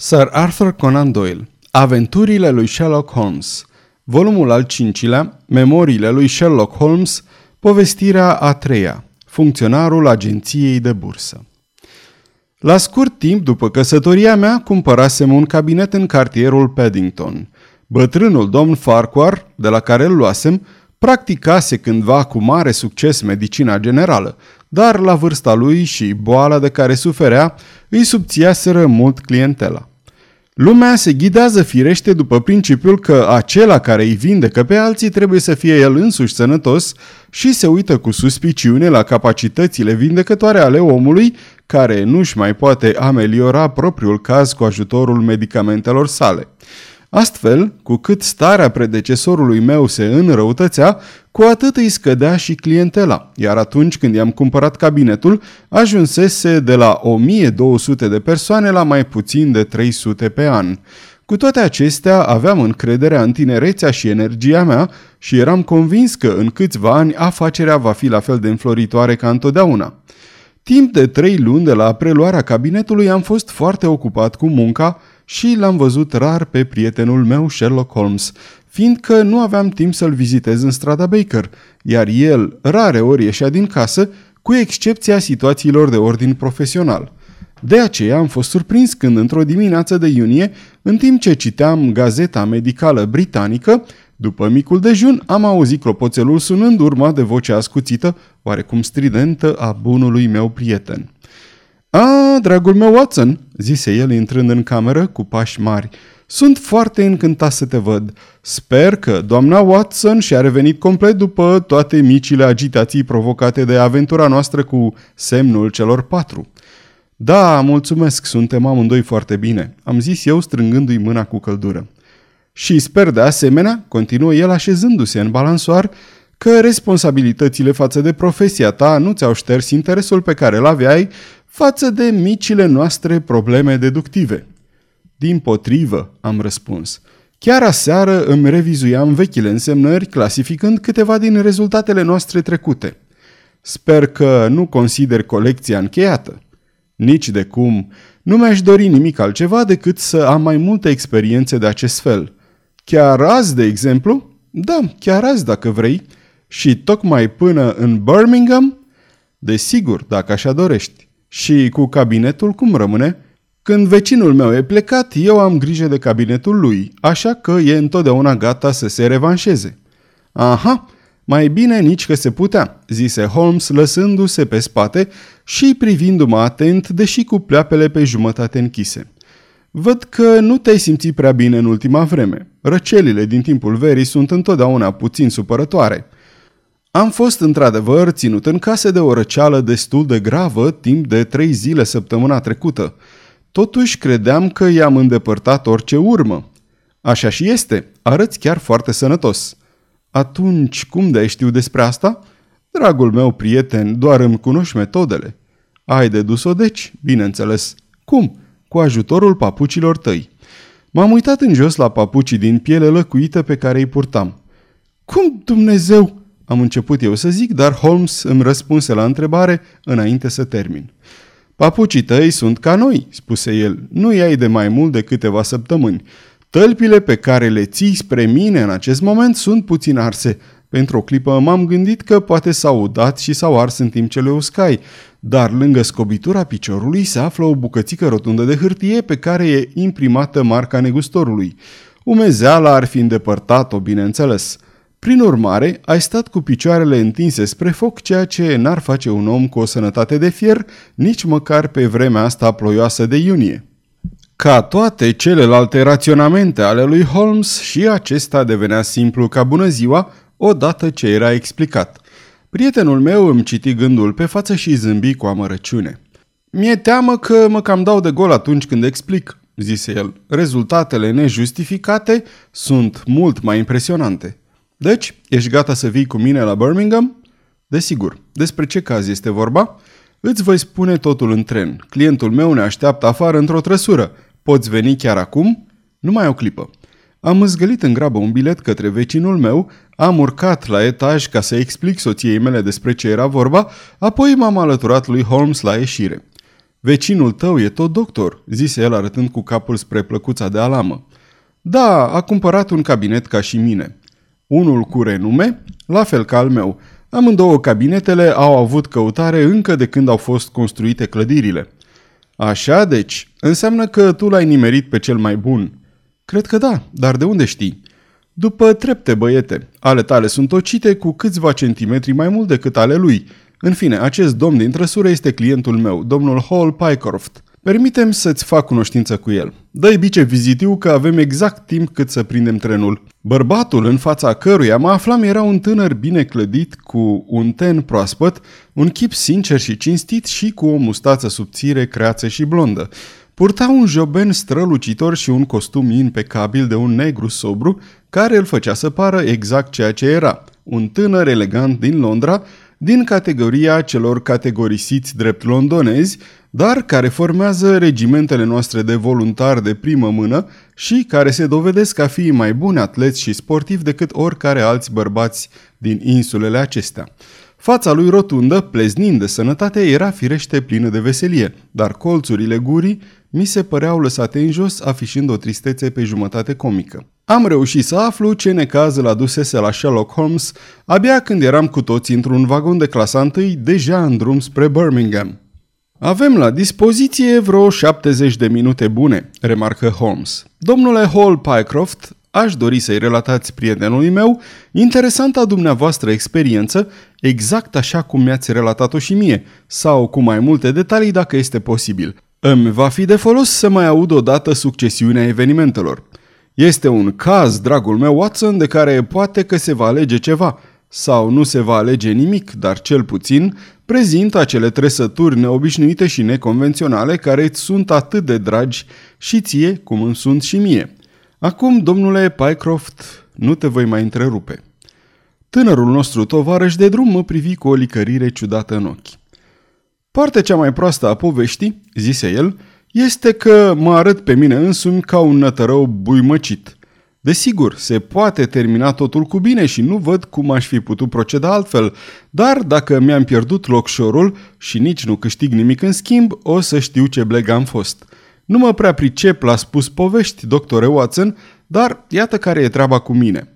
Sir Arthur Conan Doyle Aventurile lui Sherlock Holmes Volumul al cincilea Memoriile lui Sherlock Holmes Povestirea a treia Funcționarul agenției de bursă La scurt timp după căsătoria mea, cumpărasem un cabinet în cartierul Paddington. Bătrânul domn Farquhar, de la care îl luasem, practicase cândva cu mare succes medicina generală, dar la vârsta lui și boala de care suferea îi subțiaseră mult clientela. Lumea se ghidează firește după principiul că acela care îi vindecă pe alții trebuie să fie el însuși sănătos și se uită cu suspiciune la capacitățile vindecătoare ale omului care nu-și mai poate ameliora propriul caz cu ajutorul medicamentelor sale. Astfel, cu cât starea predecesorului meu se înrăutățea, cu atât îi scădea și clientela, iar atunci când i-am cumpărat cabinetul, ajunsese de la 1200 de persoane la mai puțin de 300 pe an. Cu toate acestea, aveam încrederea în tinerețea și energia mea și eram convins că în câțiva ani afacerea va fi la fel de înfloritoare ca întotdeauna. Timp de trei luni de la preluarea cabinetului am fost foarte ocupat cu munca, și l-am văzut rar pe prietenul meu Sherlock Holmes, fiindcă nu aveam timp să-l vizitez în strada Baker, iar el rare ori ieșea din casă, cu excepția situațiilor de ordin profesional. De aceea am fost surprins când într-o dimineață de iunie, în timp ce citeam gazeta medicală britanică, după micul dejun am auzit clopoțelul sunând urma de vocea ascuțită, oarecum stridentă, a bunului meu prieten. A, dragul meu Watson, zise el intrând în cameră cu pași mari. Sunt foarte încântat să te văd. Sper că doamna Watson și-a revenit complet după toate micile agitații provocate de aventura noastră cu semnul celor patru. Da, mulțumesc, suntem amândoi foarte bine, am zis eu strângându-i mâna cu căldură. Și sper de asemenea, continuă el așezându-se în balansoar, că responsabilitățile față de profesia ta nu ți-au șters interesul pe care îl aveai față de micile noastre probleme deductive. Din potrivă, am răspuns. Chiar aseară îmi revizuiam vechile însemnări, clasificând câteva din rezultatele noastre trecute. Sper că nu consider colecția încheiată. Nici de cum. Nu mi-aș dori nimic altceva decât să am mai multe experiențe de acest fel. Chiar azi, de exemplu? Da, chiar azi, dacă vrei. Și tocmai până în Birmingham? Desigur, dacă așa dorești. Și cu cabinetul cum rămâne? Când vecinul meu e plecat, eu am grijă de cabinetul lui, așa că e întotdeauna gata să se revanșeze. Aha, mai bine nici că se putea, zise Holmes lăsându-se pe spate și privindu-mă atent, deși cu pleapele pe jumătate închise. Văd că nu te-ai simțit prea bine în ultima vreme. Răcelile din timpul verii sunt întotdeauna puțin supărătoare. Am fost într-adevăr ținut în casă de o răceală destul de gravă timp de trei zile săptămâna trecută. Totuși credeam că i-am îndepărtat orice urmă. Așa și este, arăți chiar foarte sănătos. Atunci, cum de știu despre asta? Dragul meu prieten, doar îmi cunoști metodele. Ai de dus-o deci, bineînțeles. Cum? Cu ajutorul papucilor tăi. M-am uitat în jos la papucii din piele lăcuită pe care îi purtam. Cum Dumnezeu? Am început eu să zic, dar Holmes îmi răspunse la întrebare înainte să termin. Papucii tăi sunt ca noi, spuse el. Nu i-ai de mai mult de câteva săptămâni. Tălpile pe care le ții spre mine în acest moment sunt puțin arse. Pentru o clipă m-am gândit că poate s-au udat și s-au ars în timp ce le uscai, dar lângă scobitura piciorului se află o bucățică rotundă de hârtie pe care e imprimată marca negustorului. Umezeala ar fi îndepărtat-o, bineînțeles. Prin urmare, ai stat cu picioarele întinse spre foc, ceea ce n-ar face un om cu o sănătate de fier, nici măcar pe vremea asta ploioasă de iunie. Ca toate celelalte raționamente ale lui Holmes, și acesta devenea simplu ca bună ziua, odată ce era explicat. Prietenul meu îmi citi gândul pe față și zâmbi cu amărăciune. Mi-e teamă că mă cam dau de gol atunci când explic, zise el. Rezultatele nejustificate sunt mult mai impresionante. Deci, ești gata să vii cu mine la Birmingham? Desigur. Despre ce caz este vorba? Îți voi spune totul în tren. Clientul meu ne așteaptă afară într-o trăsură. Poți veni chiar acum? Numai o clipă. Am îzgălit în grabă un bilet către vecinul meu, am urcat la etaj ca să explic soției mele despre ce era vorba, apoi m-am alăturat lui Holmes la ieșire. Vecinul tău e tot doctor, zise el arătând cu capul spre plăcuța de alamă. Da, a cumpărat un cabinet ca și mine. Unul cu renume, la fel ca al meu. Amândouă cabinetele au avut căutare încă de când au fost construite clădirile. Așa, deci, înseamnă că tu l-ai nimerit pe cel mai bun. Cred că da, dar de unde știi? După trepte, băiete, ale tale sunt tocite cu câțiva centimetri mai mult decât ale lui. În fine, acest domn din trăsură este clientul meu, domnul Hall Pycroft. Permitem să-ți fac cunoștință cu el. Dă-i bice vizitiu că avem exact timp cât să prindem trenul. Bărbatul în fața căruia mă aflam era un tânăr bine clădit, cu un ten proaspăt, un chip sincer și cinstit și cu o mustață subțire, creață și blondă. Purta un joben strălucitor și un costum impecabil de un negru sobru, care îl făcea să pară exact ceea ce era, un tânăr elegant din Londra, din categoria celor categorisiți drept londonezi, dar care formează regimentele noastre de voluntari de primă mână și care se dovedesc a fi mai buni atleți și sportivi decât oricare alți bărbați din insulele acestea. Fața lui rotundă, pleznind de sănătate, era firește plină de veselie, dar colțurile gurii mi se păreau lăsate în jos, afișând o tristețe pe jumătate comică. Am reușit să aflu ce necaz îl adusese la Sherlock Holmes abia când eram cu toți într-un vagon de clasa întâi, deja în drum spre Birmingham. Avem la dispoziție vreo 70 de minute bune, remarcă Holmes. Domnule Hall Pycroft, aș dori să-i relatați prietenului meu interesanta dumneavoastră experiență, exact așa cum mi-ați relatat-o și mie, sau cu mai multe detalii dacă este posibil. Îmi va fi de folos să mai aud odată succesiunea evenimentelor. Este un caz, dragul meu Watson, de care poate că se va alege ceva, sau nu se va alege nimic, dar cel puțin prezintă acele trăsături neobișnuite și neconvenționale care îți sunt atât de dragi și ție cum îmi sunt și mie. Acum, domnule Pycroft, nu te voi mai întrerupe. Tânărul nostru tovarăș de drum mă privi cu o licărire ciudată în ochi. Partea cea mai proastă a poveștii, zise el, este că mă arăt pe mine însumi ca un nătărău buimăcit. Desigur, se poate termina totul cu bine și nu văd cum aș fi putut proceda altfel, dar dacă mi-am pierdut locșorul și nici nu câștig nimic în schimb, o să știu ce bleg am fost. Nu mă prea pricep la spus povești, doctore Watson, dar iată care e treaba cu mine.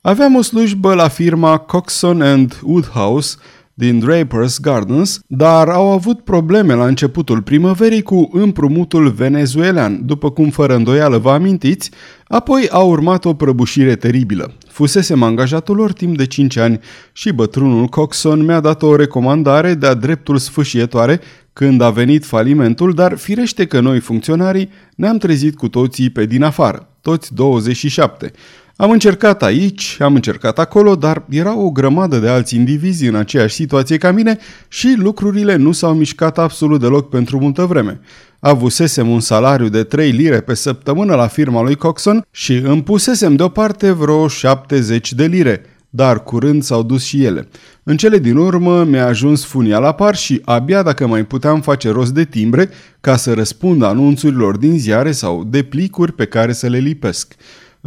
Aveam o slujbă la firma Coxon and Woodhouse, din Draper's Gardens, dar au avut probleme la începutul primăverii cu împrumutul venezuelan, după cum fără îndoială vă amintiți, apoi a urmat o prăbușire teribilă. Fusesem angajatul lor timp de 5 ani și bătrânul Coxon mi-a dat o recomandare de-a dreptul sfâșietoare când a venit falimentul, dar firește că noi funcționarii ne-am trezit cu toții pe din afară, toți 27. Am încercat aici, am încercat acolo, dar era o grămadă de alți indivizi în aceeași situație ca mine și lucrurile nu s-au mișcat absolut deloc pentru multă vreme. Avusesem un salariu de 3 lire pe săptămână la firma lui Coxon și îmi pusesem deoparte vreo 70 de lire, dar curând s-au dus și ele. În cele din urmă mi-a ajuns funia la par și abia dacă mai puteam face rost de timbre ca să răspund anunțurilor din ziare sau de plicuri pe care să le lipesc.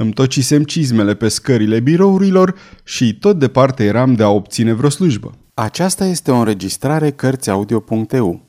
Îmi tocisem cizmele pe scările birourilor și tot departe eram de a obține vreo slujbă. Aceasta este o înregistrare Cărțiaudio.eu.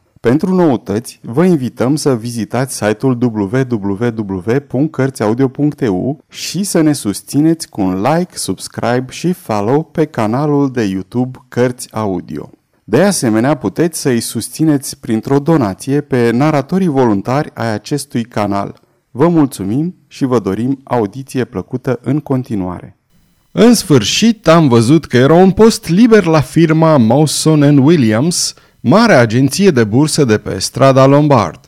Pentru noutăți, vă invităm să vizitați site-ul www.cărțiaudio.eu și să ne susțineți cu un like, subscribe și follow pe canalul de YouTube Cărți Audio. De asemenea, puteți să îi susțineți printr-o donație pe naratorii voluntari ai acestui canal. Vă mulțumim și vă dorim audiție plăcută în continuare. În sfârșit, am văzut că era un post liber la firma Mawson Williams – Mare agenție de bursă de pe strada Lombard.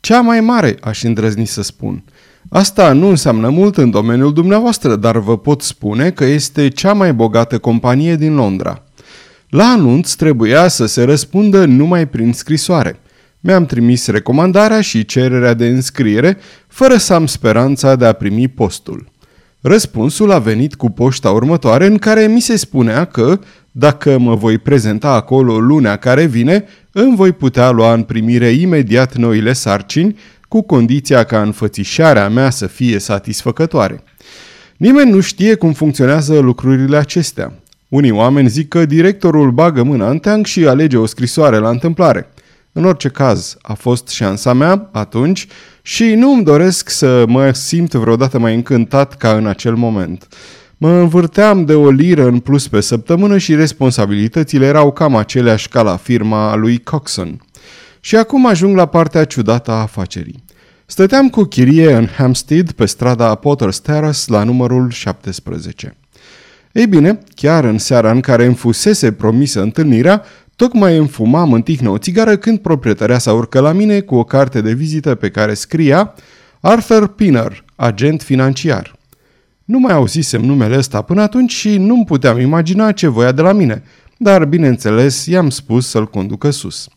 Cea mai mare, aș îndrăzni să spun. Asta nu înseamnă mult în domeniul dumneavoastră, dar vă pot spune că este cea mai bogată companie din Londra. La anunț trebuia să se răspundă numai prin scrisoare. Mi-am trimis recomandarea și cererea de înscriere, fără să am speranța de a primi postul. Răspunsul a venit cu poșta următoare în care mi se spunea că, dacă mă voi prezenta acolo lunea care vine, îmi voi putea lua în primire imediat noile sarcini, cu condiția ca înfățișarea mea să fie satisfăcătoare. Nimeni nu știe cum funcționează lucrurile acestea. Unii oameni zic că directorul bagă mâna în teanc și alege o scrisoare la întâmplare. În orice caz, a fost șansa mea atunci și nu îmi doresc să mă simt vreodată mai încântat ca în acel moment. Mă învârteam de o liră în plus pe săptămână și responsabilitățile erau cam aceleași ca la firma lui Coxon. Și acum ajung la partea ciudată a afacerii. Stăteam cu chirie în Hampstead, pe strada Potter's Terrace, la numărul 17. Ei bine, chiar în seara în care îmi fusese promisă întâlnirea, tocmai îmi fumam în tihnă o țigară când proprietarea s-a urcă la mine cu o carte de vizită pe care scria Arthur Pinner, agent financiar. Nu mai auzisem numele ăsta până atunci și nu-mi puteam imagina ce voia de la mine, dar bineînțeles i-am spus să-l conducă sus.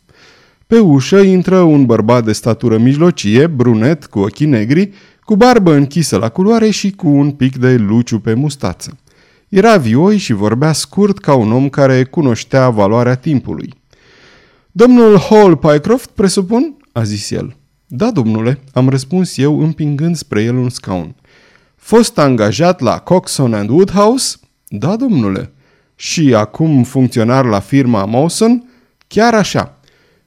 Pe ușă intră un bărbat de statură mijlocie, brunet, cu ochii negri, cu barbă închisă la culoare și cu un pic de luciu pe mustață. Era vioi și vorbea scurt ca un om care cunoștea valoarea timpului. Domnul Hall Pycroft, presupun?" a zis el. Da, domnule," am răspuns eu împingând spre el un scaun. Fost angajat la Coxon and Woodhouse?" Da, domnule." Și acum funcționar la firma Mawson?" Chiar așa."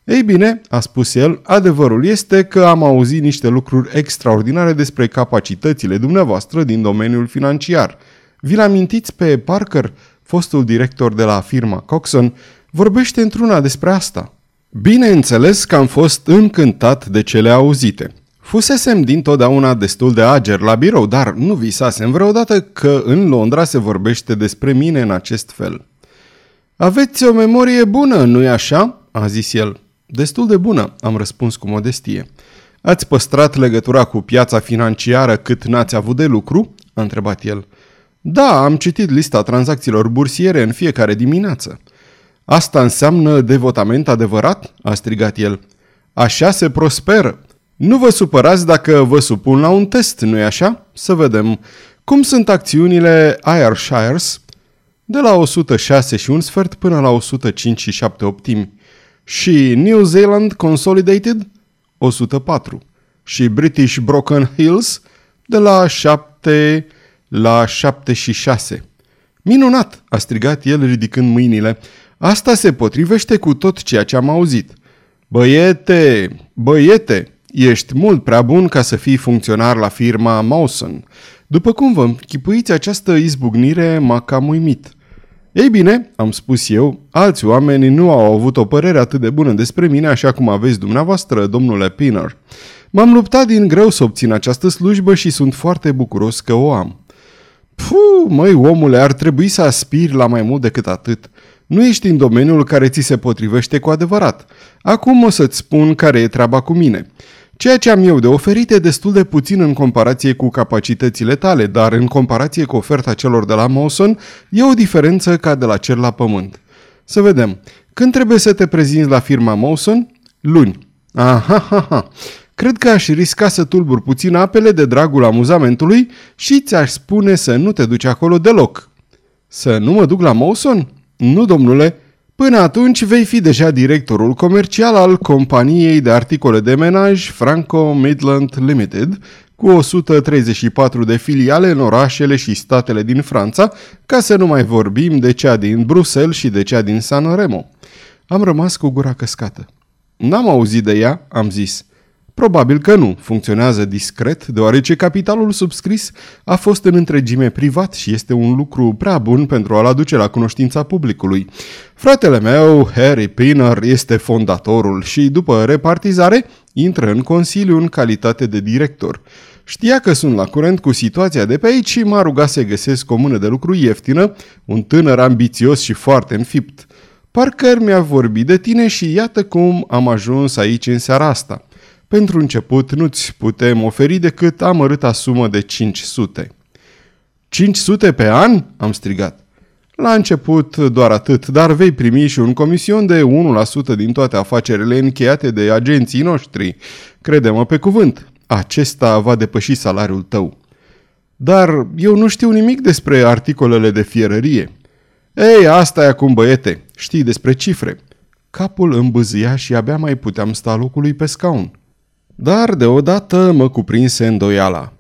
Ei bine, a spus el, adevărul este că am auzit niște lucruri extraordinare despre capacitățile dumneavoastră din domeniul financiar. Vi-l amintiți pe Parker, fostul director de la firma Coxon, vorbește într-una despre asta. Bineînțeles că am fost încântat de cele auzite. Fusesem dintotdeauna destul de ager la birou, dar nu visasem vreodată că în Londra se vorbește despre mine în acest fel. Aveți o memorie bună, nu-i așa?" a zis el. Destul de bună, am răspuns cu modestie. Ați păstrat legătura cu piața financiară cât n-ați avut de lucru? a întrebat el. Da, am citit lista tranzacțiilor bursiere în fiecare dimineață. Asta înseamnă devotament adevărat? a strigat el. Așa se prosperă. Nu vă supărați dacă vă supun la un test, nu-i așa? Să vedem. Cum sunt acțiunile Ayrshires? De la 106 și un sfert până la 105 și 7 optimi și New Zealand Consolidated 104 și British Broken Hills de la 7 la 76. Minunat, a strigat el ridicând mâinile. Asta se potrivește cu tot ceea ce am auzit. Băiete, băiete, ești mult prea bun ca să fii funcționar la firma Mawson. După cum vă închipuiți, această izbucnire m-a cam uimit. Ei bine, am spus eu, alți oameni nu au avut o părere atât de bună despre mine așa cum aveți dumneavoastră, domnule Pinner. M-am luptat din greu să obțin această slujbă și sunt foarte bucuros că o am. Puh, măi, omule, ar trebui să aspiri la mai mult decât atât. Nu ești în domeniul care ți se potrivește cu adevărat. Acum o să-ți spun care e treaba cu mine. Ceea ce am eu de oferit e destul de puțin în comparație cu capacitățile tale, dar în comparație cu oferta celor de la Mawson, e o diferență ca de la cer la pământ. Să vedem. Când trebuie să te prezinți la firma Mawson? Luni. Aha, ha, ha. Cred că aș risca să tulbur puțin apele de dragul amuzamentului și ți-aș spune să nu te duci acolo deloc. Să nu mă duc la Mawson? Nu, domnule, Până atunci vei fi deja directorul comercial al companiei de articole de menaj Franco Midland Limited, cu 134 de filiale în orașele și statele din Franța, ca să nu mai vorbim de cea din Bruxelles și de cea din San Remo. Am rămas cu gura căscată. N-am auzit de ea, am zis. Probabil că nu, funcționează discret, deoarece capitalul subscris a fost în întregime privat și este un lucru prea bun pentru a-l aduce la cunoștința publicului. Fratele meu, Harry Pinner, este fondatorul și, după repartizare, intră în Consiliu în calitate de director. Știa că sunt la curent cu situația de pe aici și m-a rugat să găsesc o mână de lucru ieftină, un tânăr ambițios și foarte înfipt. Parker mi-a vorbit de tine și iată cum am ajuns aici în seara asta. Pentru început nu-ți putem oferi decât amărâta sumă de 500. 500 pe an? am strigat. La început doar atât, dar vei primi și un comision de 1% din toate afacerile încheiate de agenții noștri. Crede-mă pe cuvânt, acesta va depăși salariul tău. Dar eu nu știu nimic despre articolele de fierărie. Ei, asta e acum, băiete. Știi despre cifre. Capul îmbâzia și abia mai puteam sta locului pe scaun. Dar deodată mă cuprinse îndoiala.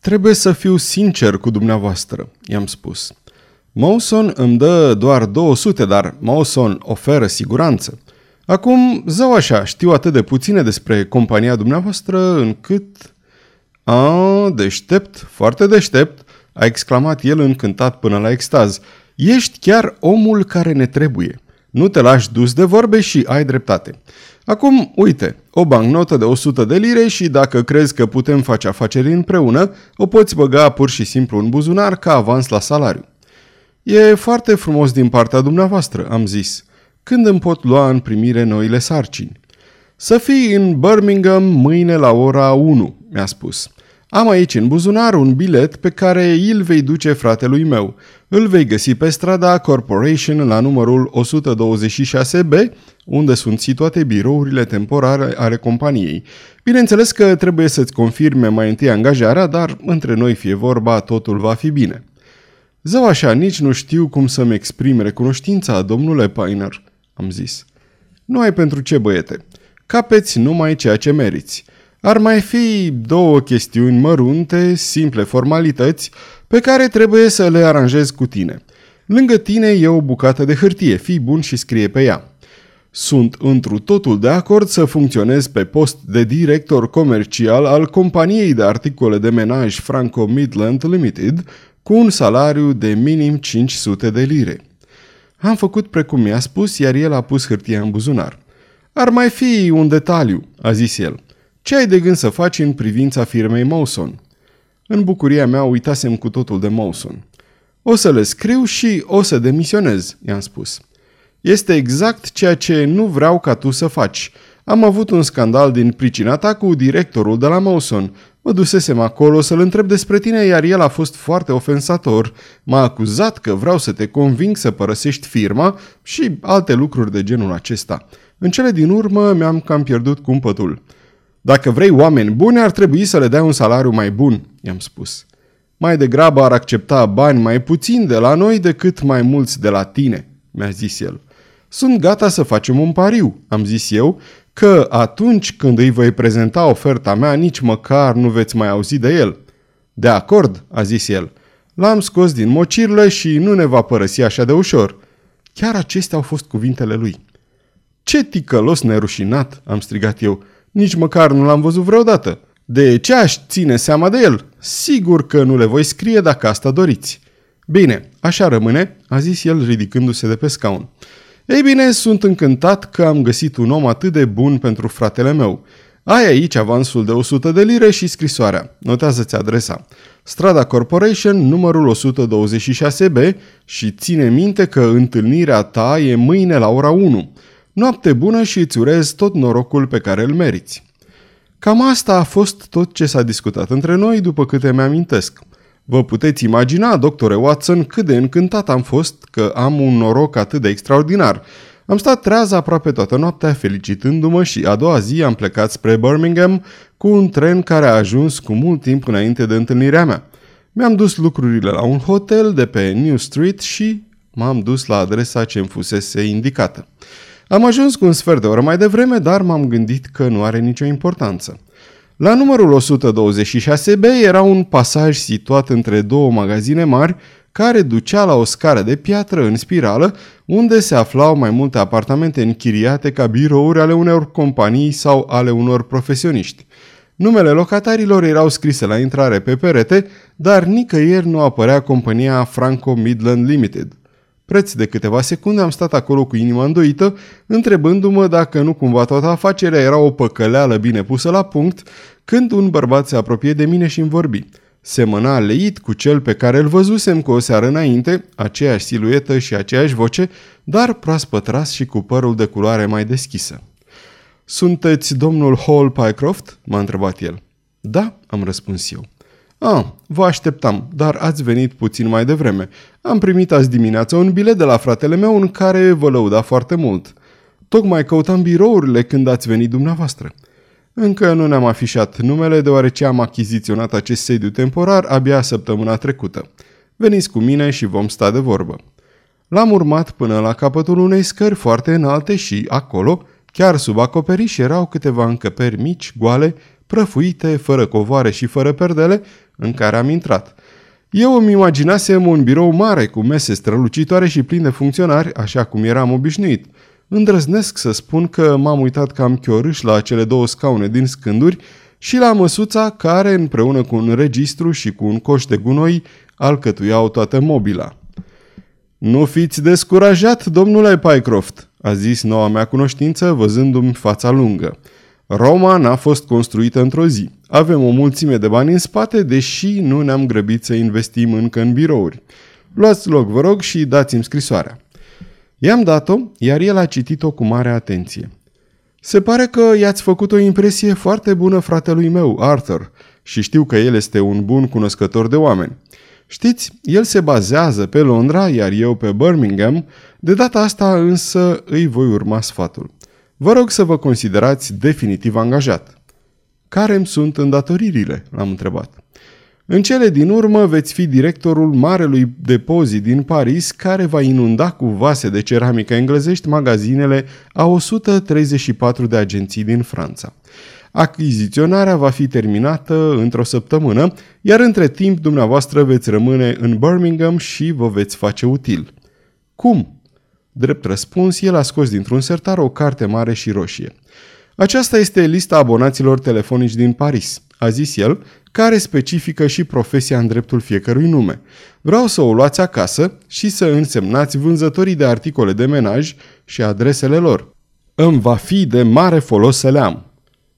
Trebuie să fiu sincer cu dumneavoastră, i-am spus. Mawson îmi dă doar 200, dar Mawson oferă siguranță. Acum, zău așa, știu atât de puține despre compania dumneavoastră încât... A, deștept, foarte deștept, a exclamat el încântat până la extaz. Ești chiar omul care ne trebuie. Nu te lași dus de vorbe și ai dreptate. Acum, uite, o bancnotă de 100 de lire și dacă crezi că putem face afaceri împreună, o poți băga pur și simplu în buzunar ca avans la salariu. E foarte frumos din partea dumneavoastră, am zis. Când îmi pot lua în primire noile sarcini? Să fii în Birmingham mâine la ora 1, mi-a spus. Am aici în buzunar un bilet pe care îl vei duce fratelui meu. Îl vei găsi pe strada Corporation la numărul 126B, unde sunt situate birourile temporare ale companiei. Bineînțeles că trebuie să-ți confirme mai întâi angajarea, dar între noi fie vorba, totul va fi bine. Zău așa, nici nu știu cum să-mi exprim recunoștința, domnule Piner, am zis. Nu ai pentru ce, băiete. Capeți numai ceea ce meriți. Ar mai fi două chestiuni mărunte, simple formalități, pe care trebuie să le aranjez cu tine. Lângă tine e o bucată de hârtie, fii bun și scrie pe ea. Sunt întru totul de acord să funcționez pe post de director comercial al companiei de articole de menaj Franco Midland Limited cu un salariu de minim 500 de lire. Am făcut precum mi-a spus, iar el a pus hârtia în buzunar. Ar mai fi un detaliu, a zis el. Ce ai de gând să faci în privința firmei Mawson? În bucuria mea uitasem cu totul de Mawson. O să le scriu și o să demisionez, i-am spus. Este exact ceea ce nu vreau ca tu să faci. Am avut un scandal din pricina ta cu directorul de la Mawson. Mă dusesem acolo să-l întreb despre tine, iar el a fost foarte ofensator. M-a acuzat că vreau să te conving să părăsești firma și alte lucruri de genul acesta. În cele din urmă mi-am cam pierdut cumpătul. Dacă vrei oameni buni, ar trebui să le dai un salariu mai bun, i-am spus. Mai degrabă ar accepta bani mai puțin de la noi decât mai mulți de la tine, mi-a zis el. Sunt gata să facem un pariu, am zis eu, că atunci când îi voi prezenta oferta mea, nici măcar nu veți mai auzi de el. De acord, a zis el. L-am scos din mocirlă și nu ne va părăsi așa de ușor. Chiar acestea au fost cuvintele lui. Ce ticălos nerușinat, am strigat eu. Nici măcar nu l-am văzut vreodată. De ce aș ține seama de el? Sigur că nu le voi scrie dacă asta doriți. Bine, așa rămâne, a zis el ridicându-se de pe scaun. Ei bine, sunt încântat că am găsit un om atât de bun pentru fratele meu. Ai aici avansul de 100 de lire și scrisoarea. Notează-ți adresa. Strada Corporation, numărul 126B și ține minte că întâlnirea ta e mâine la ora 1. Noapte bună și îți urez tot norocul pe care îl meriți. Cam asta a fost tot ce s-a discutat între noi după câte mi-amintesc. Vă puteți imagina, doctore Watson, cât de încântat am fost că am un noroc atât de extraordinar. Am stat treaz aproape toată noaptea felicitându-mă și a doua zi am plecat spre Birmingham cu un tren care a ajuns cu mult timp înainte de întâlnirea mea. Mi-am dus lucrurile la un hotel de pe New Street și m-am dus la adresa ce îmi fusese indicată. Am ajuns cu un sfert de oră mai devreme, dar m-am gândit că nu are nicio importanță. La numărul 126B era un pasaj situat între două magazine mari care ducea la o scară de piatră în spirală, unde se aflau mai multe apartamente închiriate ca birouri ale unor companii sau ale unor profesioniști. Numele locatarilor erau scrise la intrare pe perete, dar nicăieri nu apărea compania Franco Midland Limited. Preț de câteva secunde am stat acolo cu inima îndoită, întrebându-mă dacă nu cumva toată afacerea era o păcăleală bine pusă la punct, când un bărbat se apropie de mine și îmi vorbi. Semăna leit cu cel pe care îl văzusem cu o seară înainte, aceeași siluetă și aceeași voce, dar proaspăt ras și cu părul de culoare mai deschisă. Sunteți domnul Hall Pycroft?" m-a întrebat el. Da," am răspuns eu. Ah, vă așteptam, dar ați venit puțin mai devreme. Am primit azi dimineață un bilet de la fratele meu în care vă lăuda foarte mult. Tocmai căutam birourile când ați venit dumneavoastră. Încă nu ne-am afișat numele, deoarece am achiziționat acest sediu temporar abia săptămâna trecută. Veniți cu mine și vom sta de vorbă. L-am urmat până la capătul unei scări foarte înalte și, acolo, chiar sub acoperiș, erau câteva încăperi mici, goale, prăfuite, fără covoare și fără perdele, în care am intrat. Eu îmi imaginasem un birou mare cu mese strălucitoare și plin de funcționari, așa cum eram obișnuit. Îndrăznesc să spun că m-am uitat cam chiorâș la cele două scaune din scânduri și la măsuța care, împreună cu un registru și cu un coș de gunoi, alcătuiau toată mobila. Nu fiți descurajat, domnule Pycroft, a zis noua mea cunoștință, văzându-mi fața lungă. Roma n-a fost construită într-o zi. Avem o mulțime de bani în spate, deși nu ne-am grăbit să investim încă în birouri. Luați loc, vă rog, și dați-mi scrisoarea. I-am dat-o, iar el a citit-o cu mare atenție. Se pare că i-ați făcut o impresie foarte bună fratelui meu, Arthur, și știu că el este un bun cunoscător de oameni. Știți, el se bazează pe Londra, iar eu pe Birmingham, de data asta însă îi voi urma sfatul. Vă rog să vă considerați definitiv angajat. Care îmi sunt îndatoririle? L-am întrebat. În cele din urmă veți fi directorul marelui depozit din Paris care va inunda cu vase de ceramică englezești magazinele a 134 de agenții din Franța. Achiziționarea va fi terminată într-o săptămână, iar între timp dumneavoastră veți rămâne în Birmingham și vă veți face util. Cum? Drept răspuns, el a scos dintr-un sertar o carte mare și roșie. Aceasta este lista abonaților telefonici din Paris, a zis el, care specifică și profesia în dreptul fiecărui nume. Vreau să o luați acasă și să însemnați vânzătorii de articole de menaj și adresele lor. Îmi va fi de mare folos să le am.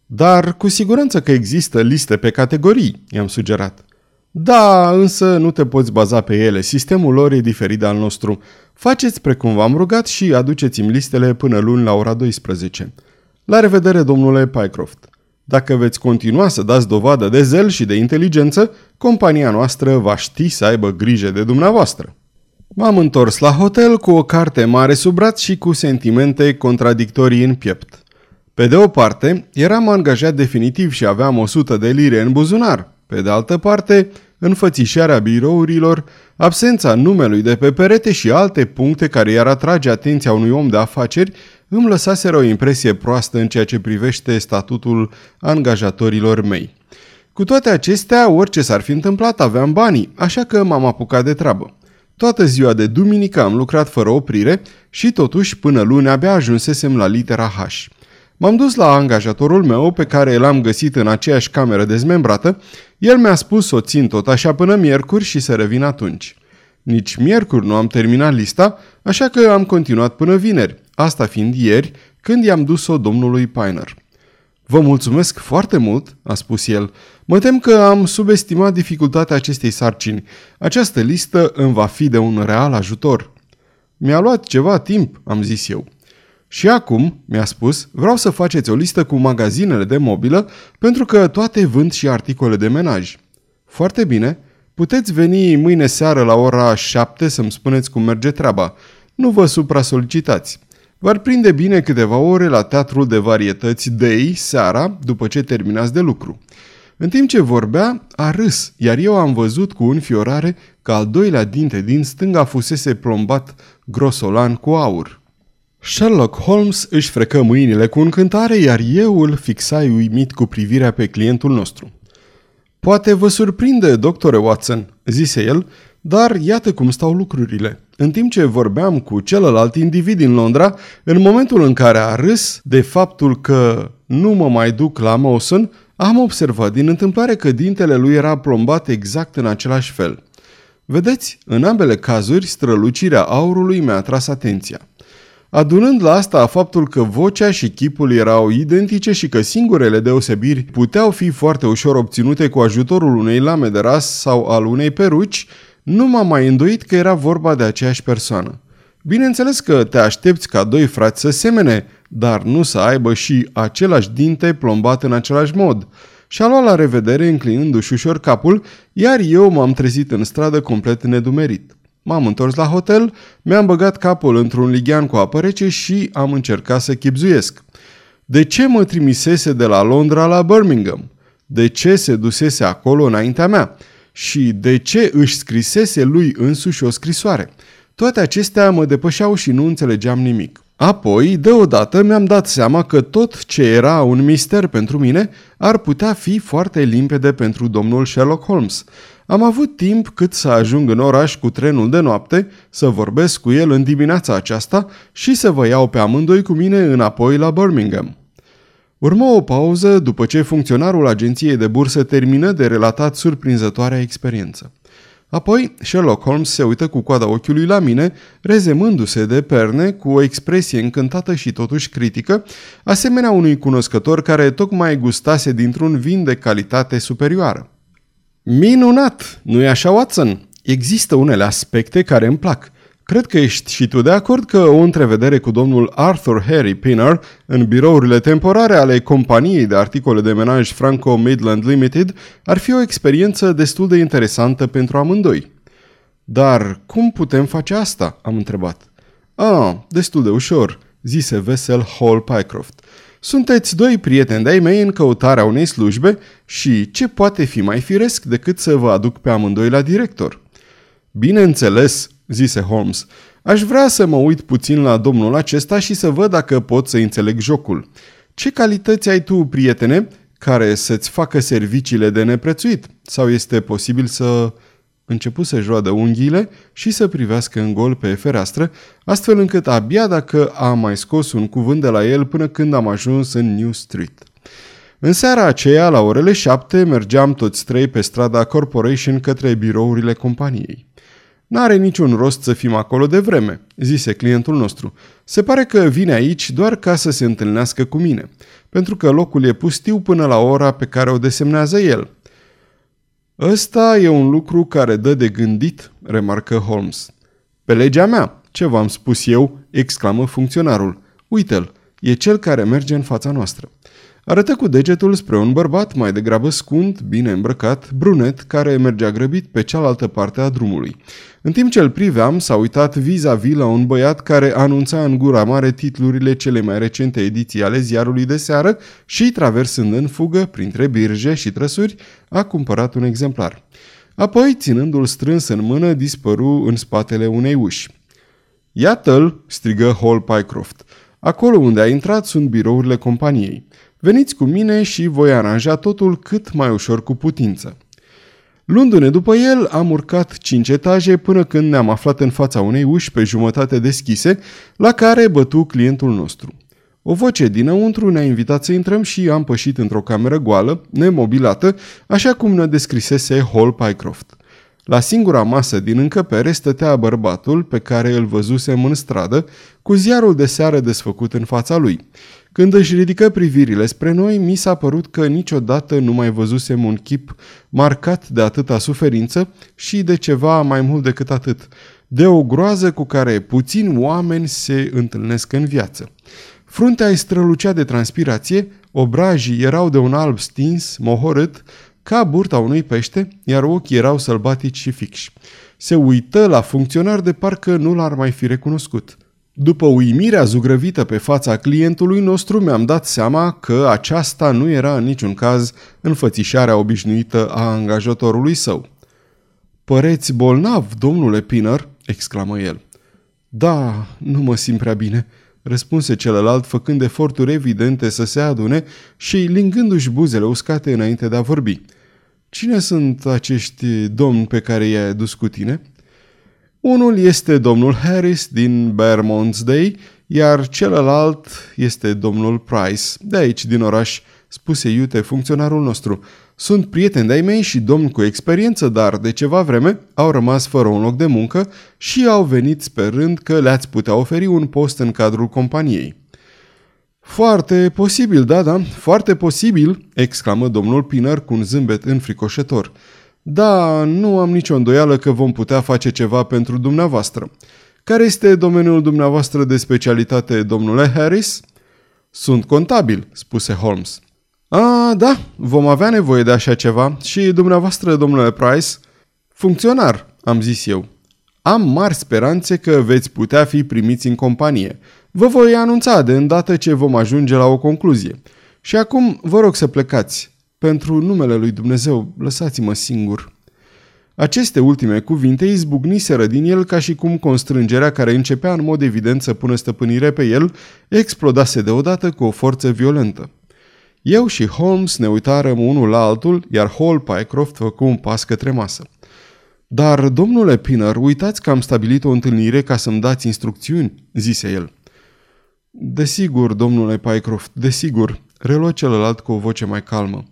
Dar cu siguranță că există liste pe categorii, i-am sugerat. Da, însă nu te poți baza pe ele, sistemul lor e diferit de al nostru. Faceți precum v-am rugat și aduceți-mi listele până luni la ora 12. La revedere, domnule Pycroft. Dacă veți continua să dați dovadă de zel și de inteligență, compania noastră va ști să aibă grijă de dumneavoastră. M-am întors la hotel cu o carte mare sub braț și cu sentimente contradictorii în piept. Pe de o parte, eram angajat definitiv și aveam 100 de lire în buzunar. Pe de altă parte, înfățișarea birourilor, absența numelui de pe perete și alte puncte care i-ar atrage atenția unui om de afaceri îmi lăsaseră o impresie proastă în ceea ce privește statutul angajatorilor mei. Cu toate acestea, orice s-ar fi întâmplat, aveam banii, așa că m-am apucat de treabă. Toată ziua de duminică am lucrat fără oprire și totuși până luni abia ajunsesem la litera H. M-am dus la angajatorul meu pe care l-am găsit în aceeași cameră dezmembrată. El mi-a spus să o țin tot așa până miercuri și să revin atunci. Nici miercuri nu am terminat lista, așa că am continuat până vineri, asta fiind ieri, când i-am dus-o domnului Piner. Vă mulțumesc foarte mult, a spus el. Mă tem că am subestimat dificultatea acestei sarcini. Această listă îmi va fi de un real ajutor. Mi-a luat ceva timp, am zis eu. Și acum, mi-a spus, vreau să faceți o listă cu magazinele de mobilă pentru că toate vând și articole de menaj. Foarte bine, puteți veni mâine seară la ora 7 să-mi spuneți cum merge treaba. Nu vă supra-solicitați. V-ar prinde bine câteva ore la teatrul de varietăți Day seara, după ce terminați de lucru. În timp ce vorbea, a râs, iar eu am văzut cu înfiorare că al doilea dinte din stânga fusese plombat grosolan cu aur. Sherlock Holmes își frecă mâinile cu încântare, iar eu îl fixai uimit cu privirea pe clientul nostru. Poate vă surprinde, doctore Watson, zise el, dar iată cum stau lucrurile. În timp ce vorbeam cu celălalt individ din Londra, în momentul în care a râs de faptul că nu mă mai duc la Mawson, am observat din întâmplare că dintele lui era plombat exact în același fel. Vedeți, în ambele cazuri, strălucirea aurului mi-a atras atenția. Adunând la asta faptul că vocea și chipul erau identice și că singurele deosebiri puteau fi foarte ușor obținute cu ajutorul unei lame de ras sau al unei peruci, nu m-am mai îndoit că era vorba de aceeași persoană. Bineînțeles că te aștepți ca doi frați să semene, dar nu să aibă și același dinte plombat în același mod. Și-a luat la revedere înclinându-și ușor capul, iar eu m-am trezit în stradă complet nedumerit. M-am întors la hotel, mi-am băgat capul într-un lighean cu apă rece și am încercat să chipzuiesc. De ce mă trimisese de la Londra la Birmingham? De ce se dusese acolo înaintea mea? Și de ce își scrisese lui însuși o scrisoare? Toate acestea mă depășeau și nu înțelegeam nimic. Apoi, deodată, mi-am dat seama că tot ce era un mister pentru mine ar putea fi foarte limpede pentru domnul Sherlock Holmes. Am avut timp cât să ajung în oraș cu trenul de noapte, să vorbesc cu el în dimineața aceasta și să vă iau pe amândoi cu mine înapoi la Birmingham. Urmă o pauză după ce funcționarul agenției de bursă termină de relatat surprinzătoarea experiență. Apoi, Sherlock Holmes se uită cu coada ochiului la mine, rezemându-se de perne cu o expresie încântată și totuși critică, asemenea unui cunoscător care tocmai gustase dintr-un vin de calitate superioară. Minunat! Nu-i așa, Watson? Există unele aspecte care îmi plac. Cred că ești și tu de acord că o întrevedere cu domnul Arthur Harry Pinner în birourile temporare ale companiei de articole de menaj Franco Midland Limited ar fi o experiență destul de interesantă pentru amândoi. Dar cum putem face asta? am întrebat. Ah, destul de ușor, zise vesel Hall Pycroft. Sunteți doi prieteni de-ai mei în căutarea unei slujbe și ce poate fi mai firesc decât să vă aduc pe amândoi la director? Bineînțeles, zise Holmes. Aș vrea să mă uit puțin la domnul acesta și să văd dacă pot să înțeleg jocul. Ce calități ai tu, prietene, care să-ți facă serviciile de neprețuit? Sau este posibil să... Începu să joadă unghiile și să privească în gol pe fereastră, astfel încât abia dacă a mai scos un cuvânt de la el până când am ajuns în New Street. În seara aceea, la orele șapte, mergeam toți trei pe strada Corporation către birourile companiei. N-are niciun rost să fim acolo de vreme, zise clientul nostru. Se pare că vine aici doar ca să se întâlnească cu mine, pentru că locul e pustiu până la ora pe care o desemnează el. Ăsta e un lucru care dă de gândit, remarcă Holmes. Pe legea mea, ce v-am spus eu, exclamă funcționarul. Uite-l, e cel care merge în fața noastră. Arătă cu degetul spre un bărbat mai degrabă scund, bine îmbrăcat, brunet, care mergea grăbit pe cealaltă parte a drumului. În timp ce îl priveam, s-a uitat vis-a-vis la un băiat care anunța în gura mare titlurile cele mai recente ediții ale ziarului de seară și, traversând în fugă, printre birje și trăsuri, a cumpărat un exemplar. Apoi, ținându-l strâns în mână, dispăru în spatele unei uși. Iată-l!" strigă Hall Pycroft. Acolo unde a intrat sunt birourile companiei. Veniți cu mine și voi aranja totul cât mai ușor cu putință. Luându-ne după el, am urcat cinci etaje până când ne-am aflat în fața unei uși pe jumătate deschise, la care bătu clientul nostru. O voce dinăuntru ne-a invitat să intrăm și am pășit într-o cameră goală, nemobilată, așa cum ne descrisese Hall Pycroft. La singura masă din încăpere stătea bărbatul pe care îl văzusem în stradă, cu ziarul de seară desfăcut în fața lui. Când își ridică privirile spre noi, mi s-a părut că niciodată nu mai văzusem un chip marcat de atâta suferință și de ceva mai mult decât atât, de o groază cu care puțini oameni se întâlnesc în viață. Fruntea îi strălucea de transpirație, obrajii erau de un alb stins, mohorât, ca burta unui pește, iar ochii erau sălbatici și fixi. Se uită la funcționar de parcă nu l-ar mai fi recunoscut. După uimirea zugrăvită pe fața clientului nostru, mi-am dat seama că aceasta nu era în niciun caz înfățișarea obișnuită a angajatorului său. Păreți bolnav, domnule Pinner?" exclamă el. Da, nu mă simt prea bine," răspunse celălalt făcând eforturi evidente să se adune și lingându-și buzele uscate înainte de a vorbi. Cine sunt acești domni pe care i-ai adus cu tine?" Unul este domnul Harris din Bermondsey, Day, iar celălalt este domnul Price, de aici din oraș, spuse iute funcționarul nostru. Sunt prieteni de-ai mei și domni cu experiență, dar de ceva vreme au rămas fără un loc de muncă și au venit sperând că le-ați putea oferi un post în cadrul companiei. Foarte posibil, da, da, foarte posibil, exclamă domnul Piner cu un zâmbet înfricoșător. Da, nu am nicio îndoială că vom putea face ceva pentru dumneavoastră. Care este domeniul dumneavoastră de specialitate, domnule Harris? Sunt contabil, spuse Holmes. A, da, vom avea nevoie de așa ceva. Și dumneavoastră, domnule Price? Funcționar, am zis eu. Am mari speranțe că veți putea fi primiți în companie. Vă voi anunța de îndată ce vom ajunge la o concluzie. Și acum vă rog să plecați. Pentru numele lui Dumnezeu, lăsați-mă singur. Aceste ultime cuvinte izbucniseră din el ca și cum constrângerea care începea în mod evident să pună stăpânire pe el explodase deodată cu o forță violentă. Eu și Holmes ne uitarăm unul la altul, iar Hall Pycroft făcu un pas către masă. Dar, domnule Pinner, uitați că am stabilit o întâlnire ca să-mi dați instrucțiuni, zise el. Desigur, domnule Pycroft, desigur, reluă celălalt cu o voce mai calmă.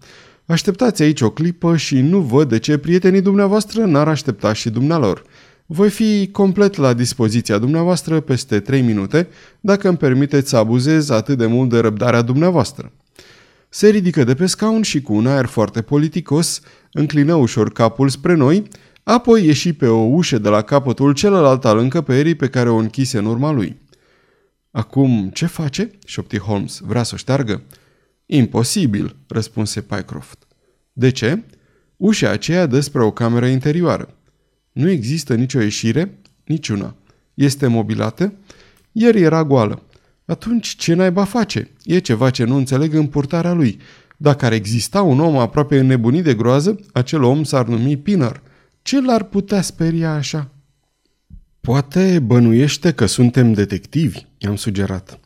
Așteptați aici o clipă și nu văd de ce prietenii dumneavoastră n-ar aștepta și dumnealor. Voi fi complet la dispoziția dumneavoastră peste trei minute, dacă îmi permiteți să abuzez atât de mult de răbdarea dumneavoastră. Se ridică de pe scaun și cu un aer foarte politicos, înclină ușor capul spre noi, apoi ieși pe o ușă de la capătul celălalt al încăperii pe care o închise în urma lui. Acum, ce face?" șopti Holmes. Vrea să o șteargă?" Imposibil," răspunse Pycroft. De ce?" Ușa aceea dă spre o cameră interioară. Nu există nicio ieșire? Niciuna. Este mobilată? Ieri era goală. Atunci ce naiba face? E ceva ce nu înțeleg în purtarea lui. Dacă ar exista un om aproape înnebunit de groază, acel om s-ar numi Pinar. Ce l-ar putea speria așa? Poate bănuiește că suntem detectivi, i-am sugerat.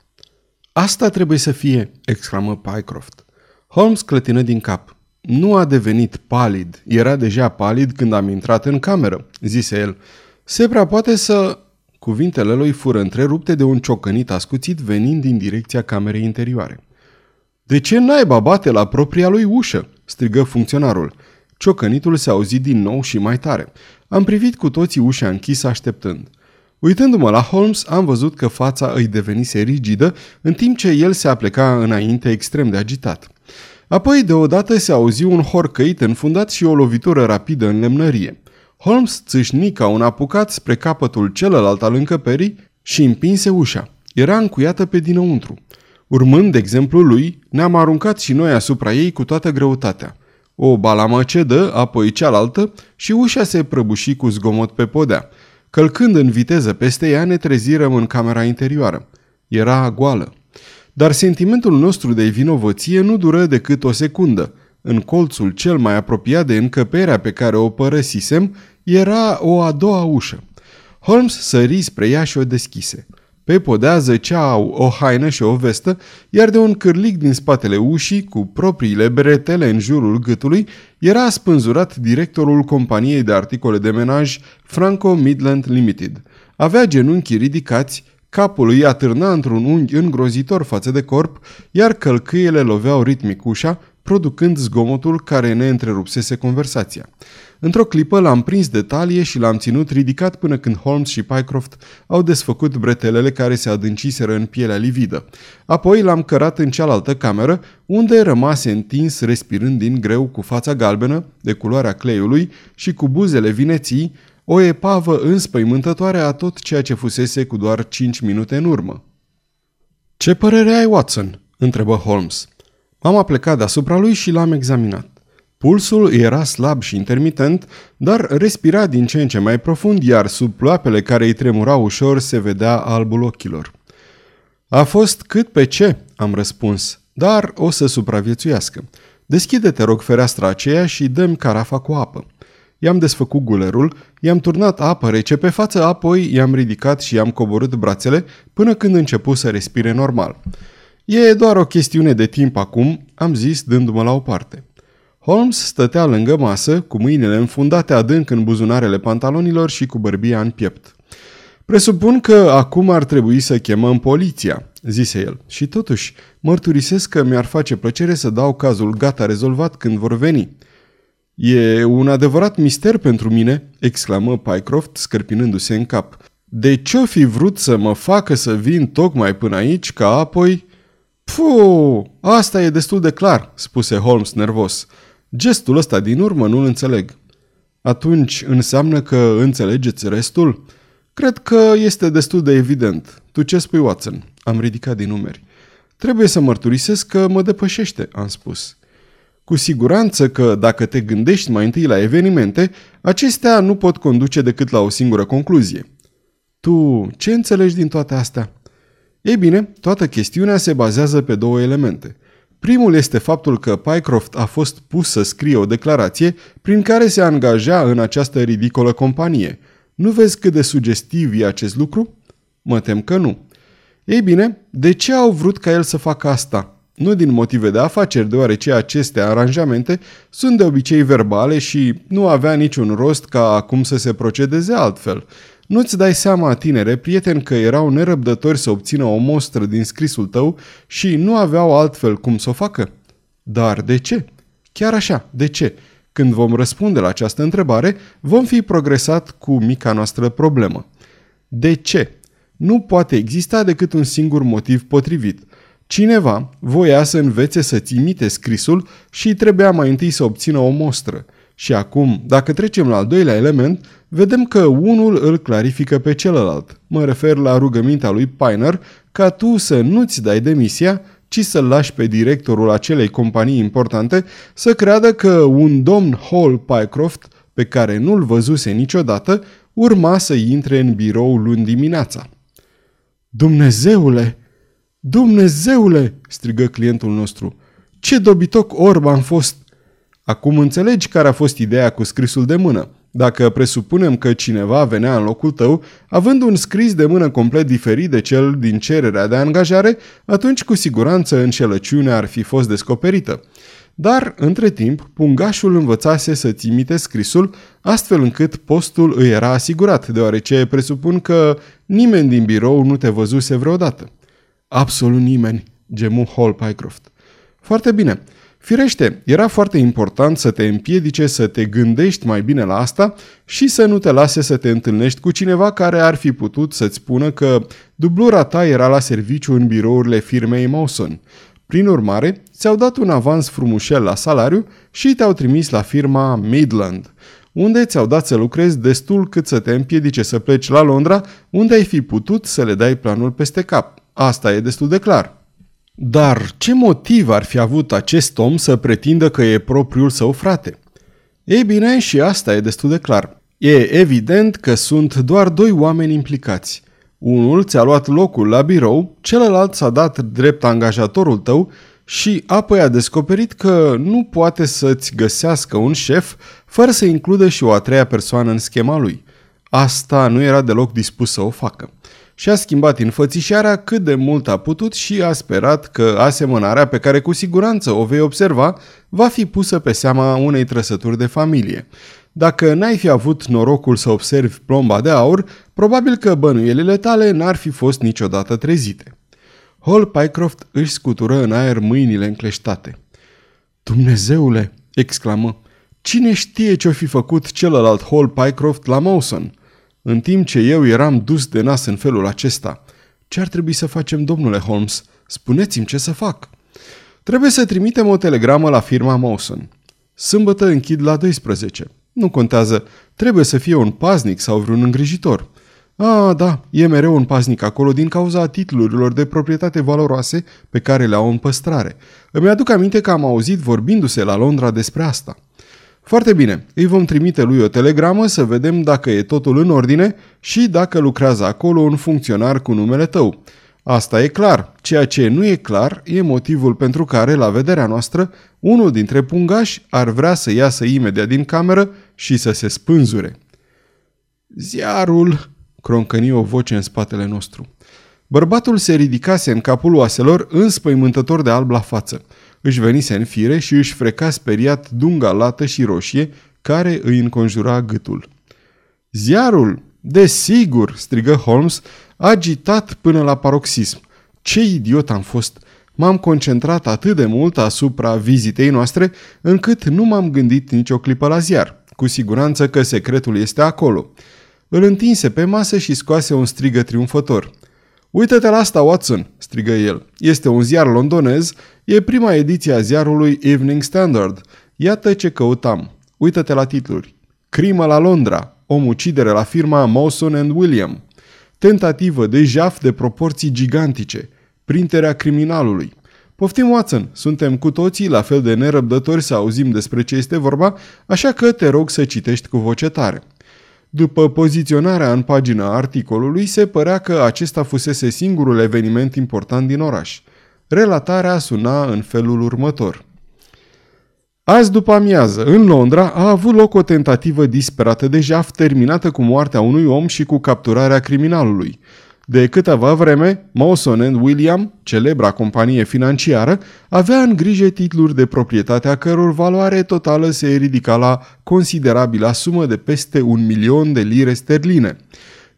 Asta trebuie să fie, exclamă Pycroft. Holmes clătină din cap. Nu a devenit palid. Era deja palid când am intrat în cameră, zise el. Se prea poate să... Cuvintele lui fură întrerupte de un ciocănit ascuțit venind din direcția camerei interioare. De ce naiba bate la propria lui ușă?" strigă funcționarul. Ciocănitul se auzi din nou și mai tare. Am privit cu toții ușa închisă așteptând. Uitându-mă la Holmes, am văzut că fața îi devenise rigidă, în timp ce el se apleca înainte extrem de agitat. Apoi, deodată, se auzi un horcăit înfundat și o lovitură rapidă în lemnărie. Holmes țâșni ca un apucat spre capătul celălalt al încăperii și împinse ușa. Era încuiată pe dinăuntru. Urmând de exemplul lui, ne-am aruncat și noi asupra ei cu toată greutatea. O balamă cedă, apoi cealaltă și ușa se prăbuși cu zgomot pe podea. Călcând în viteză peste ea, ne trezirăm în camera interioară. Era goală. Dar sentimentul nostru de vinovăție nu dură decât o secundă. În colțul cel mai apropiat de încăperea pe care o părăsisem, era o a doua ușă. Holmes sări spre ea și o deschise. Pe podea zăcea o haină și o vestă, iar de un cârlic din spatele ușii, cu propriile bretele în jurul gâtului, era spânzurat directorul companiei de articole de menaj Franco Midland Limited. Avea genunchii ridicați, capul îi atârna într-un unghi îngrozitor față de corp, iar călcâiele loveau ritmic ușa, producând zgomotul care ne întrerupsese conversația. Într-o clipă l-am prins de talie și l-am ținut ridicat până când Holmes și Pycroft au desfăcut bretelele care se adânciseră în pielea lividă. Apoi l-am cărat în cealaltă cameră, unde rămase întins respirând din greu cu fața galbenă, de culoarea cleiului și cu buzele vineții, o epavă înspăimântătoare a tot ceea ce fusese cu doar cinci minute în urmă. Ce părere ai, Watson?" întrebă Holmes. M-am aplecat deasupra lui și l-am examinat. Pulsul era slab și intermitent, dar respira din ce în ce mai profund, iar sub ploapele care îi tremurau ușor se vedea albul ochilor. A fost cât pe ce, am răspuns, dar o să supraviețuiască. Deschide, te rog, fereastra aceea și dăm carafa cu apă. I-am desfăcut gulerul, i-am turnat apă rece pe față, apoi i-am ridicat și i-am coborât brațele până când începu să respire normal. E doar o chestiune de timp acum, am zis dându-mă la o parte. Holmes stătea lângă masă, cu mâinile înfundate adânc în buzunarele pantalonilor și cu bărbia în piept. Presupun că acum ar trebui să chemăm poliția, zise el. Și totuși, mărturisesc că mi-ar face plăcere să dau cazul gata rezolvat când vor veni. E un adevărat mister pentru mine, exclamă Pycroft, scărpinându-se în cap. De ce-o fi vrut să mă facă să vin tocmai până aici, ca apoi... Puh, asta e destul de clar, spuse Holmes nervos. Gestul ăsta din urmă nu-l înțeleg. Atunci înseamnă că înțelegeți restul? Cred că este destul de evident. Tu ce spui, Watson? Am ridicat din numeri. Trebuie să mărturisesc că mă depășește, am spus. Cu siguranță că, dacă te gândești mai întâi la evenimente, acestea nu pot conduce decât la o singură concluzie. Tu ce înțelegi din toate astea? Ei bine, toată chestiunea se bazează pe două elemente. Primul este faptul că Pycroft a fost pus să scrie o declarație prin care se angaja în această ridicolă companie. Nu vezi cât de sugestiv e acest lucru? Mă tem că nu. Ei bine, de ce au vrut ca el să facă asta? Nu din motive de afaceri, deoarece aceste aranjamente sunt de obicei verbale și nu avea niciun rost ca acum să se procedeze altfel. Nu-ți dai seama, tinere, prieten, că erau nerăbdători să obțină o mostră din scrisul tău și nu aveau altfel cum să o facă? Dar de ce? Chiar așa, de ce? Când vom răspunde la această întrebare, vom fi progresat cu mica noastră problemă. De ce? Nu poate exista decât un singur motiv potrivit. Cineva voia să învețe să-ți imite scrisul și trebuia mai întâi să obțină o mostră. Și acum, dacă trecem la al doilea element, vedem că unul îl clarifică pe celălalt. Mă refer la rugămintea lui Piner ca tu să nu-ți dai demisia, ci să-l lași pe directorul acelei companii importante să creadă că un domn Hall Pycroft, pe care nu-l văzuse niciodată, urma să intre în birou luni dimineața. Dumnezeule! Dumnezeule! strigă clientul nostru. Ce dobitoc orb am fost! Acum înțelegi care a fost ideea cu scrisul de mână. Dacă presupunem că cineva venea în locul tău, având un scris de mână complet diferit de cel din cererea de angajare, atunci cu siguranță înșelăciunea ar fi fost descoperită. Dar, între timp, pungașul învățase să-ți imite scrisul, astfel încât postul îi era asigurat, deoarece presupun că nimeni din birou nu te văzuse vreodată. Absolut nimeni, gemu Hall Pycroft. Foarte bine. Firește, era foarte important să te împiedice să te gândești mai bine la asta și să nu te lase să te întâlnești cu cineva care ar fi putut să-ți spună că dublura ta era la serviciu în birourile firmei Mawson. Prin urmare, ți-au dat un avans frumușel la salariu și te-au trimis la firma Midland, unde ți-au dat să lucrezi destul cât să te împiedice să pleci la Londra, unde ai fi putut să le dai planul peste cap. Asta e destul de clar. Dar ce motiv ar fi avut acest om să pretindă că e propriul său frate? Ei bine, și asta e destul de clar. E evident că sunt doar doi oameni implicați. Unul ți-a luat locul la birou, celălalt s-a dat drept angajatorul tău și apoi a descoperit că nu poate să-ți găsească un șef fără să includă și o a treia persoană în schema lui. Asta nu era deloc dispus să o facă și-a schimbat înfățișarea cât de mult a putut și a sperat că asemănarea pe care cu siguranță o vei observa va fi pusă pe seama unei trăsături de familie. Dacă n-ai fi avut norocul să observi plomba de aur, probabil că bănuielile tale n-ar fi fost niciodată trezite. Hall Pycroft își scutură în aer mâinile încleștate. Dumnezeule!" exclamă. Cine știe ce-o fi făcut celălalt Hall Pycroft la Mawson?" În timp ce eu eram dus de nas în felul acesta. Ce ar trebui să facem, domnule Holmes? Spuneți-mi ce să fac. Trebuie să trimitem o telegramă la firma Mawson. Sâmbătă închid la 12. Nu contează, trebuie să fie un paznic sau vreun îngrijitor. A, da, e mereu un paznic acolo din cauza titlurilor de proprietate valoroase pe care le au în păstrare. Îmi aduc aminte că am auzit vorbindu-se la Londra despre asta. Foarte bine, îi vom trimite lui o telegramă să vedem dacă e totul în ordine și dacă lucrează acolo un funcționar cu numele tău. Asta e clar. Ceea ce nu e clar e motivul pentru care, la vederea noastră, unul dintre pungași ar vrea să iasă imediat din cameră și să se spânzure. Ziarul, croncăni o voce în spatele nostru. Bărbatul se ridicase în capul oaselor, înspăimântător de alb la față își venise în fire și își freca speriat dunga lată și roșie care îi înconjura gâtul. Ziarul! Desigur!" strigă Holmes, agitat până la paroxism. Ce idiot am fost! M-am concentrat atât de mult asupra vizitei noastre, încât nu m-am gândit nicio clipă la ziar. Cu siguranță că secretul este acolo. Îl întinse pe masă și scoase un strigă triumfător. Uită-te la asta, Watson!" strigă el. Este un ziar londonez, e prima ediție a ziarului Evening Standard. Iată ce căutam. Uită-te la titluri. Crimă la Londra, omucidere la firma Mawson and William. Tentativă de jaf de proporții gigantice. Printerea criminalului. Poftim, Watson, suntem cu toții la fel de nerăbdători să auzim despre ce este vorba, așa că te rog să citești cu voce tare. După poziționarea în pagina articolului, se părea că acesta fusese singurul eveniment important din oraș. Relatarea suna în felul următor. Azi după amiază, în Londra, a avut loc o tentativă disperată de jaf terminată cu moartea unui om și cu capturarea criminalului. De câteva vreme, Mawson William, celebra companie financiară, avea în grijă titluri de proprietate a căror valoare totală se ridica la considerabila sumă de peste un milion de lire sterline.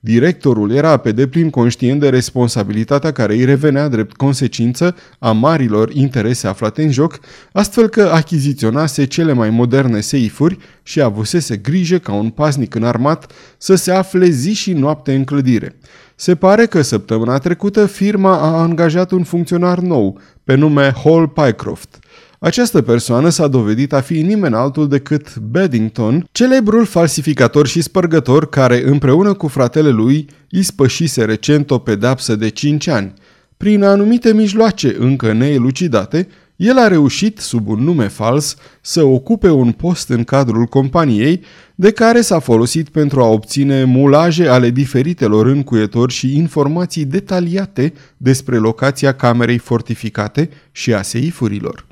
Directorul era pe deplin conștient de responsabilitatea care îi revenea drept consecință a marilor interese aflate în joc, astfel că achiziționase cele mai moderne seifuri și avusese grijă ca un pasnic înarmat să se afle zi și noapte în clădire. Se pare că săptămâna trecută firma a angajat un funcționar nou, pe nume Hall Pycroft – această persoană s-a dovedit a fi nimeni altul decât Beddington, celebrul falsificator și spărgător care împreună cu fratele lui ispășise recent o pedapsă de 5 ani. Prin anumite mijloace încă neelucidate, el a reușit, sub un nume fals, să ocupe un post în cadrul companiei, de care s-a folosit pentru a obține mulaje ale diferitelor încuietori și informații detaliate despre locația camerei fortificate și a seifurilor.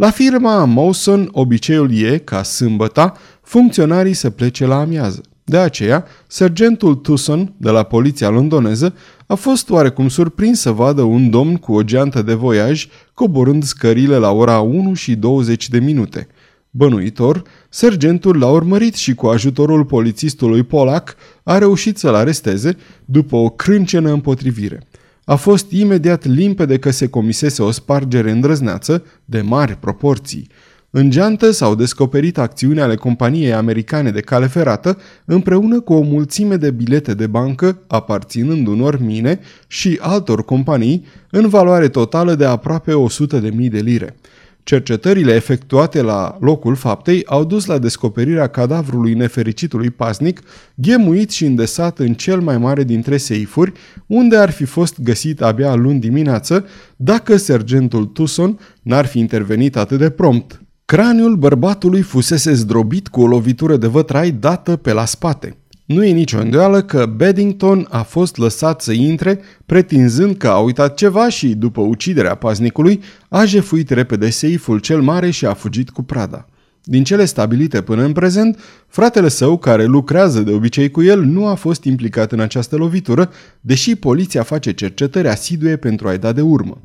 La firma Mawson, obiceiul e, ca sâmbăta, funcționarii să plece la amiază. De aceea, sergentul Tucson, de la poliția londoneză, a fost oarecum surprins să vadă un domn cu o geantă de voiaj coborând scările la ora 1 și 20 de minute. Bănuitor, sergentul l-a urmărit și cu ajutorul polițistului Polac a reușit să-l aresteze după o crâncenă împotrivire a fost imediat limpede că se comisese o spargere îndrăzneață de mari proporții. În geantă s-au descoperit acțiuni ale companiei americane de cale ferată împreună cu o mulțime de bilete de bancă aparținând unor mine și altor companii în valoare totală de aproape 100.000 de lire. Cercetările efectuate la locul faptei au dus la descoperirea cadavrului nefericitului pasnic, ghemuit și îndesat în cel mai mare dintre seifuri, unde ar fi fost găsit abia luni dimineață, dacă sergentul Tucson n-ar fi intervenit atât de prompt. Craniul bărbatului fusese zdrobit cu o lovitură de vătrai dată pe la spate. Nu e nicio îndoială că Beddington a fost lăsat să intre, pretinzând că a uitat ceva și, după uciderea paznicului, a jefuit repede seiful cel mare și a fugit cu prada. Din cele stabilite până în prezent, fratele său, care lucrează de obicei cu el, nu a fost implicat în această lovitură, deși poliția face cercetări asidue pentru a-i da de urmă.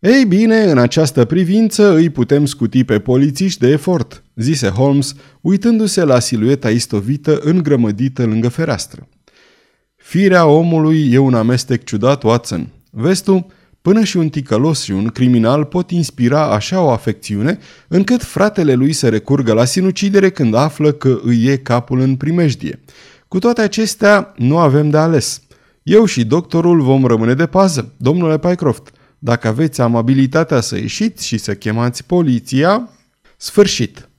Ei bine, în această privință îi putem scuti pe polițiști de efort, zise Holmes, uitându-se la silueta istovită îngrămădită lângă fereastră. Firea omului e un amestec ciudat, Watson. Vezi tu, până și un ticălos și un criminal pot inspira așa o afecțiune încât fratele lui să recurgă la sinucidere când află că îi e capul în primejdie. Cu toate acestea, nu avem de ales. Eu și doctorul vom rămâne de pază, domnule Pycroft – dacă aveți amabilitatea să ieșiți și să chemați poliția, sfârșit.